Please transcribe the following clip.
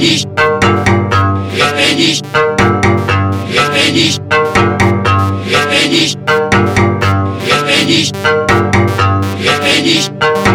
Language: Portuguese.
Espelhos. Espelhos. Espelhos. Espelhos. Espelhos. Espelhos.